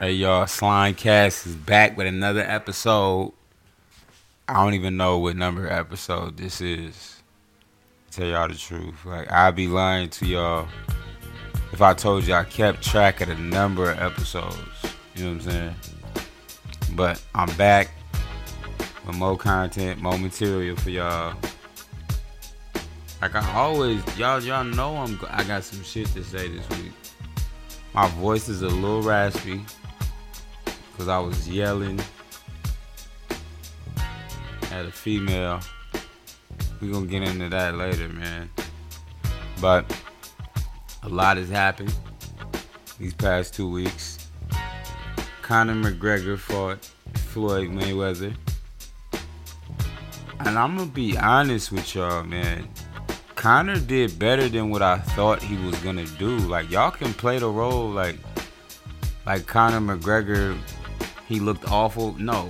Hey y'all, Slimecast is back with another episode. I don't even know what number episode this is. Tell y'all the truth. Like I'd be lying to y'all if I told you I kept track of the number of episodes. You know what I'm saying? But I'm back with more content, more material for y'all. Like I always, y'all, y'all know I'm. I got some shit to say this week. My voice is a little raspy because I was yelling at a female. We're gonna get into that later, man. But a lot has happened these past two weeks. Conor McGregor fought Floyd Mayweather. And I'm gonna be honest with y'all, man. Conor did better than what I thought he was gonna do. Like y'all can play the role like like Conor McGregor he looked awful. No.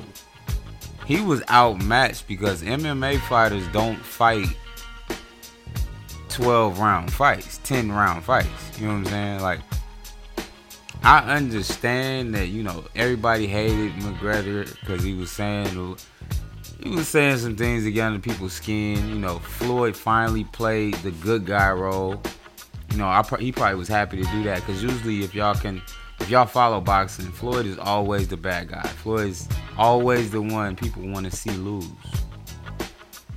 He was outmatched because MMA fighters don't fight 12 round fights, 10 round fights. You know what I'm saying? Like, I understand that, you know, everybody hated McGregor because he was saying he was saying some things to get under people's skin. You know, Floyd finally played the good guy role. You know, I, he probably was happy to do that because usually if y'all can if y'all follow boxing, Floyd is always the bad guy. Floyd's always the one people want to see lose.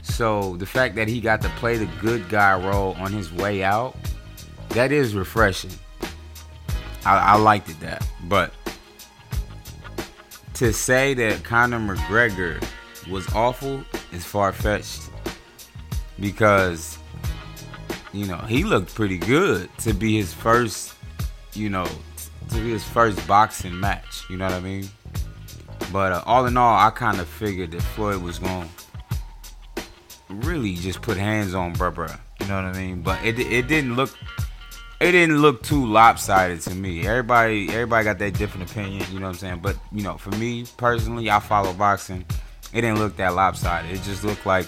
So the fact that he got to play the good guy role on his way out, that is refreshing. I, I liked it that. But to say that Conor McGregor was awful is far fetched because you know he looked pretty good to be his first you know to be his first boxing match. You know what I mean? But uh, all in all, I kind of figured that Floyd was going to really just put hands on bruh, bruh. You know what I mean? But it it didn't look it didn't look too lopsided to me. Everybody everybody got that different opinion. You know what I'm saying? But you know, for me personally, I follow boxing. It didn't look that lopsided. It just looked like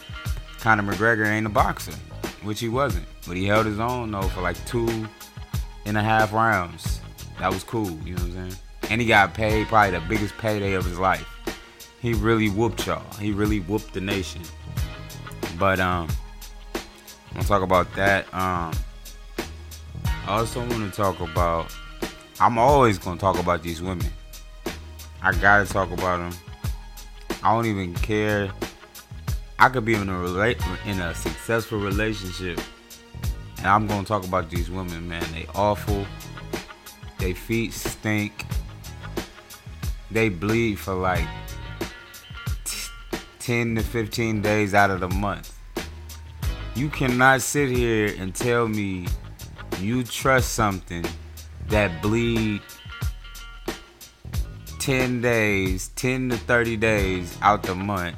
Conor McGregor ain't a boxer, which he wasn't. But he held his own though for like two and a half rounds. That was cool, you know what I'm saying? And he got paid probably the biggest payday of his life. He really whooped y'all. He really whooped the nation. But um I'm gonna talk about that. Um I also wanna talk about I'm always gonna talk about these women. I gotta talk about them. I don't even care. I could be in a rela- in a successful relationship, and I'm gonna talk about these women, man. They awful. They feet stink. They bleed for like 10 to 15 days out of the month. You cannot sit here and tell me you trust something that bleed 10 days, 10 to 30 days out the month,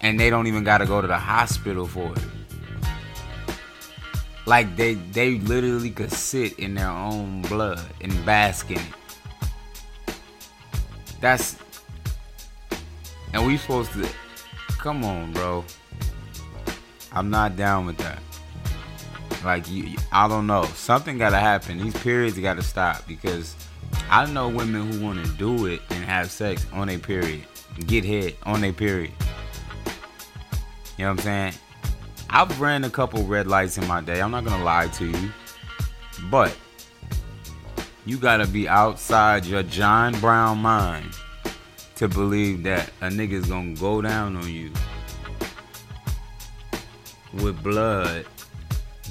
and they don't even got to go to the hospital for it. Like they they literally could sit in their own blood and bask in it. That's and we supposed to come on, bro. I'm not down with that. Like you, I don't know. Something gotta happen. These periods gotta stop because I know women who want to do it and have sex on a period, get hit on a period. You know what I'm saying? I've ran a couple red lights in my day. I'm not gonna lie to you, but you gotta be outside your John Brown mind to believe that a nigga's gonna go down on you with blood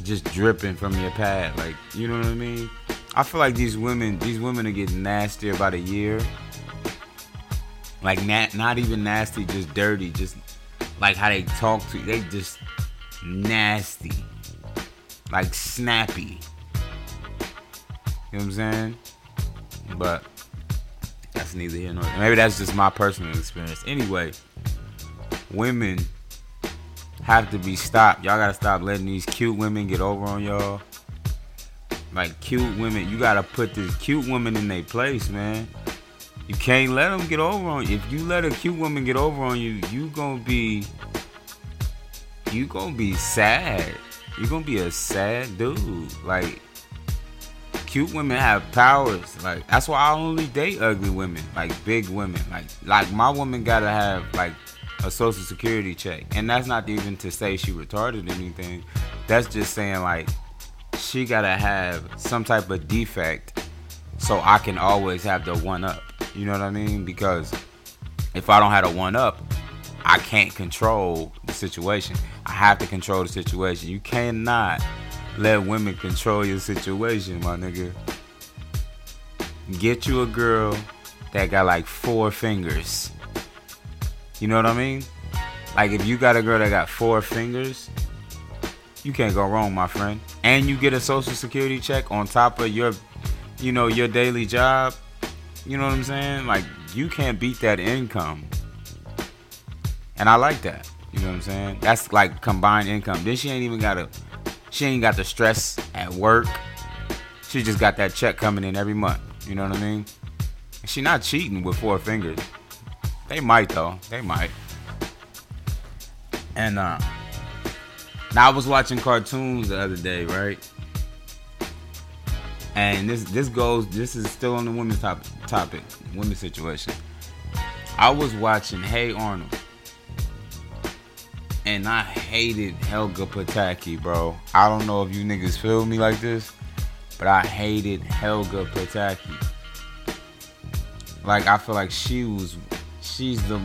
just dripping from your pad. Like, you know what I mean? I feel like these women, these women are getting nasty about a year. Like, not, not even nasty, just dirty. Just like how they talk to you. They just nasty, like snappy. You know what I'm saying? But that's neither here nor there. Maybe that's just my personal experience. Anyway, women have to be stopped. Y'all gotta stop letting these cute women get over on y'all. Like cute women, you gotta put these cute women in their place, man. You can't let them get over on you. If you let a cute woman get over on you, you gonna be you gonna be sad. You're gonna be a sad dude. Like cute women have powers. Like that's why I only date ugly women, like big women. Like like my woman gotta have like a social security check, and that's not even to say she retarded anything. That's just saying like she gotta have some type of defect, so I can always have the one up. You know what I mean? Because if I don't have a one up, I can't control the situation. I have to control the situation. You cannot let women control your situation, my nigga. Get you a girl that got like four fingers. You know what I mean? Like if you got a girl that got four fingers, you can't go wrong, my friend. And you get a social security check on top of your, you know, your daily job. You know what I'm saying? Like you can't beat that income. And I like that. You know what I'm saying? That's like combined income. Then she ain't even got a she ain't got the stress at work. She just got that check coming in every month. You know what I mean? She not cheating with four fingers. They might though. They might. And uh now I was watching cartoons the other day, right? And this this goes this is still on the women's top, topic, women's situation. I was watching Hey Arnold and I hated Helga Pataki, bro. I don't know if you niggas feel me like this, but I hated Helga Pataki. Like I feel like she was, she's the,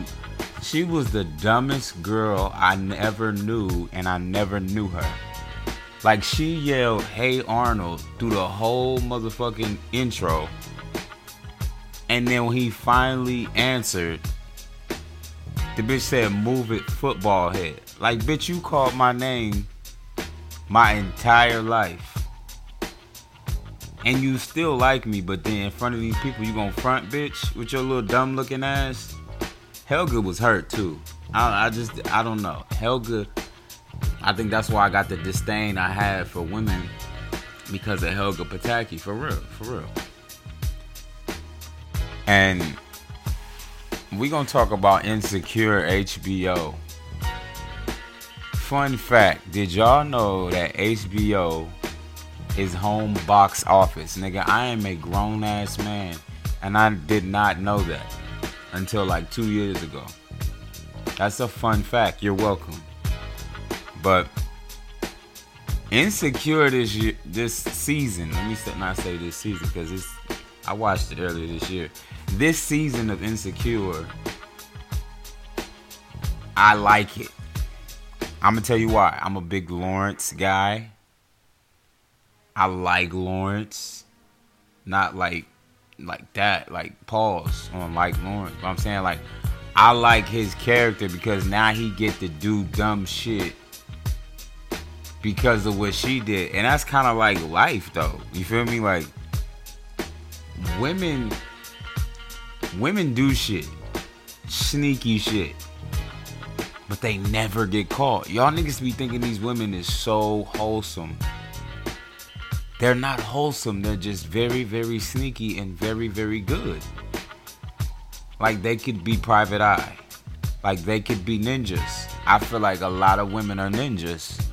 she was the dumbest girl I never knew, and I never knew her. Like she yelled, "Hey Arnold" through the whole motherfucking intro, and then when he finally answered, the bitch said, "Move it, football head." Like, bitch, you called my name my entire life. And you still like me, but then in front of these people, you gonna front, bitch, with your little dumb looking ass. Helga was hurt too. I, I just, I don't know. Helga, I think that's why I got the disdain I have for women because of Helga Pataki. For real, for real. And we gonna talk about Insecure HBO fun fact did y'all know that HBO is home box office? Nigga, I am a grown ass man and I did not know that until like two years ago. That's a fun fact. You're welcome. But Insecure this year, this season. Let me not say this season because it's. I watched it earlier this year. This season of Insecure, I like it. I'm gonna tell you why. I'm a big Lawrence guy. I like Lawrence, not like like that. Like pause on like Lawrence. But I'm saying like I like his character because now he get to do dumb shit because of what she did, and that's kind of like life though. You feel me? Like women, women do shit, sneaky shit but they never get caught. Y'all niggas be thinking these women is so wholesome. They're not wholesome, they're just very, very sneaky and very, very good. Like they could be private eye. Like they could be ninjas. I feel like a lot of women are ninjas.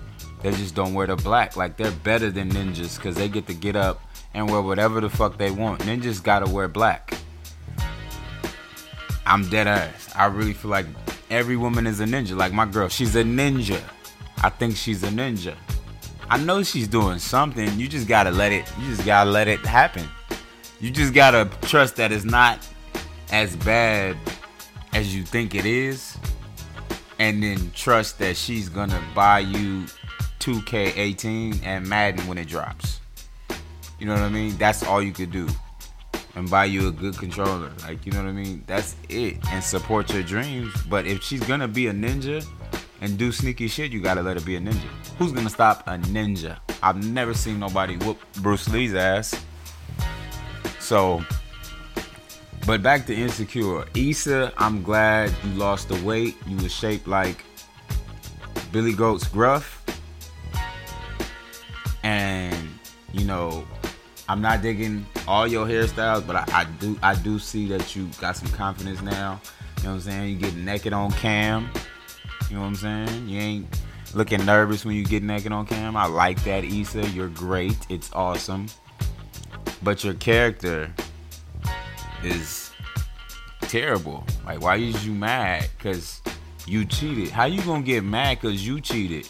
They just don't wear the black. Like they're better than ninjas because they get to get up and wear whatever the fuck they want. Ninjas gotta wear black. I'm dead ass. I really feel like every woman is a ninja. Like my girl, she's a ninja. I think she's a ninja. I know she's doing something. You just gotta let it. You just gotta let it happen. You just gotta trust that it's not as bad as you think it is, and then trust that she's gonna buy you 2K18 and Madden when it drops. You know what I mean? That's all you could do and buy you a good controller. Like, you know what I mean? That's it. And support your dreams. But if she's gonna be a ninja and do sneaky shit, you gotta let her be a ninja. Who's gonna stop a ninja? I've never seen nobody whoop Bruce Lee's ass. So, but back to Insecure. Issa, I'm glad you lost the weight. You were shaped like Billy Goat's gruff. And, you know, I'm not digging all your hairstyles, but I, I, do I do see that you got some confidence now. You know what I'm saying? You get naked on cam. You know what I'm saying? You ain't looking nervous when you get naked on cam. I like that, Issa. You're great. It's awesome. but your character is terrible. Like, why is you mad? Cause you cheated. How you gonna get mad cause you cheated?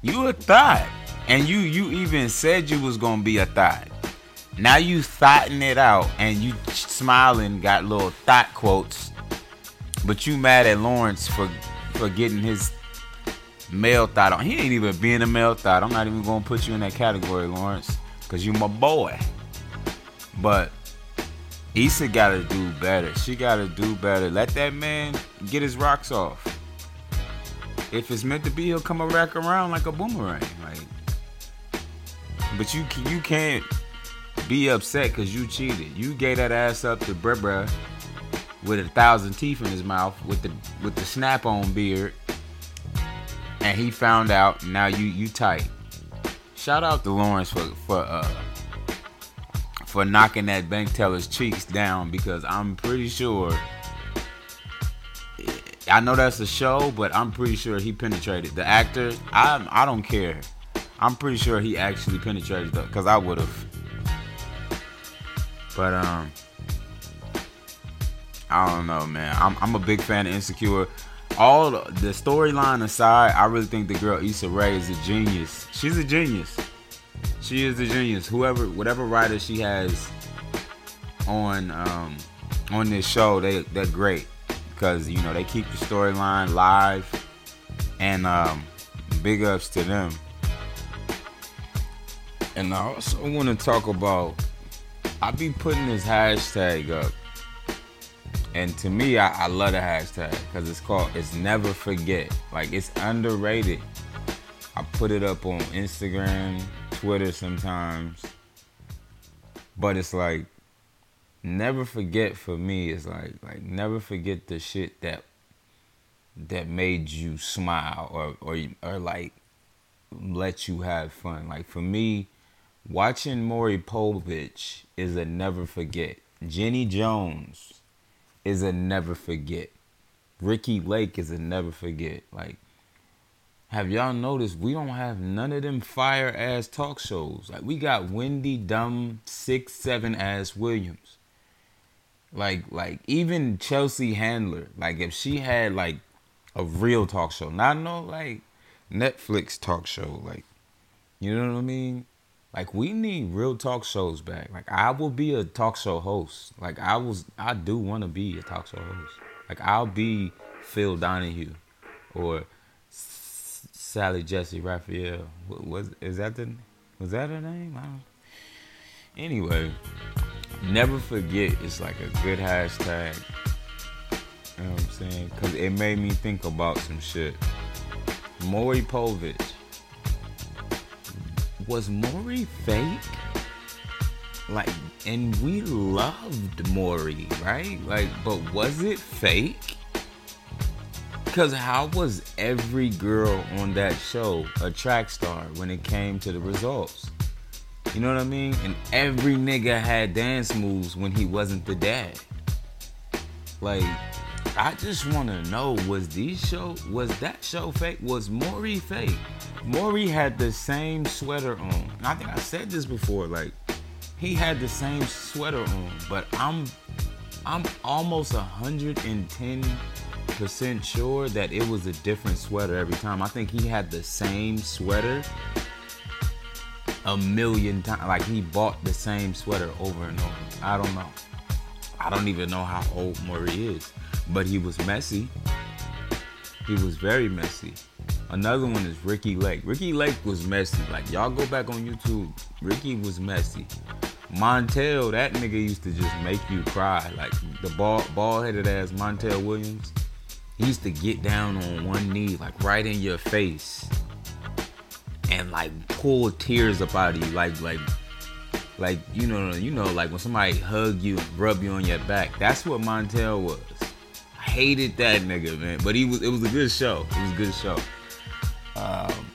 You a thought, and you you even said you was gonna be a thought. Now you thoughting it out, and you smiling, got little thought quotes, but you mad at Lawrence for for getting his male thought on. He ain't even being a male thought. I'm not even gonna put you in that category, Lawrence, cause you my boy. But Issa gotta do better. She gotta do better. Let that man get his rocks off. If it's meant to be, he'll come back around like a boomerang. Like, but you you can't be upset because you cheated. You gave that ass up to Brebra with a thousand teeth in his mouth with the with the snap on beard, and he found out. Now you you tight. Shout out to Lawrence for for uh for knocking that bank teller's cheeks down because I'm pretty sure. I know that's a show, but I'm pretty sure he penetrated the actor. I I don't care. I'm pretty sure he actually penetrated though, because I would have. But um, I don't know, man. I'm I'm a big fan of Insecure. All the, the storyline aside, I really think the girl Issa Rae is a genius. She's a genius. She is a genius. Whoever, whatever writer she has on um, on this show, they they're great because you know they keep the storyline live, and um, big ups to them. And I also want to talk about. I be putting this hashtag up, and to me, I, I love the hashtag because it's called "It's Never Forget." Like it's underrated. I put it up on Instagram, Twitter sometimes. But it's like never forget for me is like like never forget the shit that that made you smile or or or like let you have fun. Like for me, watching Maury Povich is a never forget. Jenny Jones is a never forget. Ricki Lake is a never forget. Like have y'all noticed we don't have none of them fire ass talk shows? Like we got Wendy dumb six seven ass Williams. Like like even Chelsea Handler. Like if she had like a real talk show, not no like Netflix talk show. Like you know what I mean? Like we need real talk shows back. Like I will be a talk show host. Like I was I do want to be a talk show host. Like I'll be Phil Donahue or Sally Jessy Raphael. What Was is that the was that her name? Anyway, never forget. It's like a good hashtag. You know what I'm saying? Cause it made me think about some shit. Maury Povich. Was Maury fake? Like, and we loved Maury, right? Like, but was it fake? Because how was every girl on that show a track star when it came to the results? You know what I mean? And every nigga had dance moves when he wasn't the dad. Like, I just want to know was these show was that show fake? Was Maury fake? Maury had the same sweater on. I think I said this before. Like, he had the same sweater on, but I'm I'm almost 110 percent sure that it was a different sweater every time. I think he had the same sweater a million times. Like he bought the same sweater over and over. I don't know. I don't even know how old Maury is, but he was messy. He was very messy. Another one is Ricki Lake. Ricki Lake was messy. Like y'all go back on YouTube. Ricki was messy. Montel, that nigga used to just make you cry. Like the ball bald headed ass Montel Williams. He used to get down on one knee, like right in your face, and like pull tears up out of you, like like like you know you know like when somebody hug you and rub you on your back. That's what Montel was. Hated that nigga, man, but he was. It was a good show. It was a good show. Um,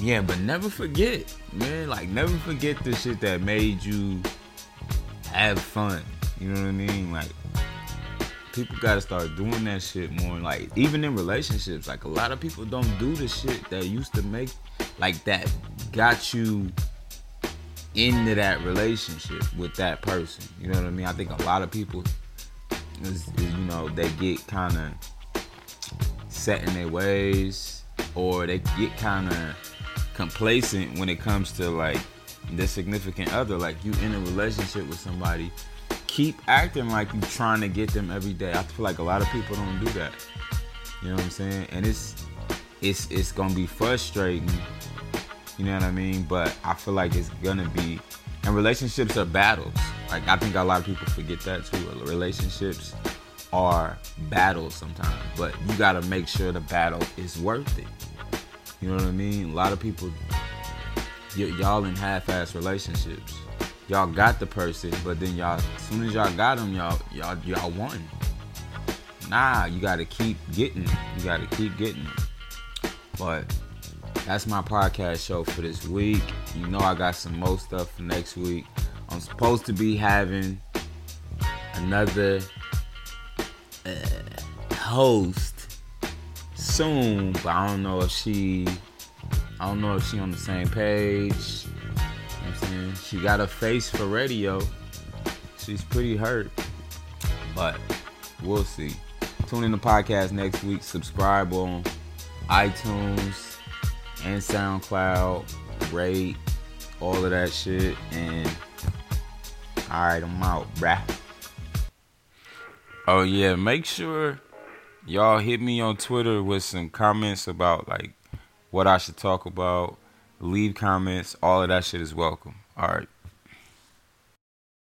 yeah, but never forget, man. Like never forget the shit that made you have fun. You know what I mean? Like people gotta start doing that shit more. Like even in relationships, like a lot of people don't do the shit that used to make like that got you into that relationship with that person. You know what I mean? I think a lot of people is, is you know, they get kind of set in their ways or they get kind of complacent when it comes to like the significant other. Like you in a relationship with somebody, keep acting like you trying to get them every day. I feel like a lot of people don't do that. You know what I'm saying? And it's it's it's gonna be frustrating. You know what I mean? But I feel like it's gonna be and relationships are battles. Like I think a lot of people forget that too. Relationships are battles sometimes, but you gotta make sure the battle is worth it. You know what I mean? A lot of people, y- y'all in half-ass relationships. Y'all got the person, but then y'all, as soon as y'all got them, y'all, y'all, y'all won. Nah, you gotta keep getting. You gotta keep getting. But that's my podcast show for this week. You know I got some more stuff for next week. I'm supposed to be having another uh, host soon, but I don't know if she I don't know if she on the same page. You know I'm saying? She got a face for radio. She's pretty hurt. But we'll see. Tune in the podcast next week. Subscribe on iTunes and SoundCloud. Rate all of that shit. And alright, I'm out, bruh. Oh yeah, make sure y'all hit me on Twitter with some comments about like what I should talk about. Leave comments. All of that shit is welcome. All right.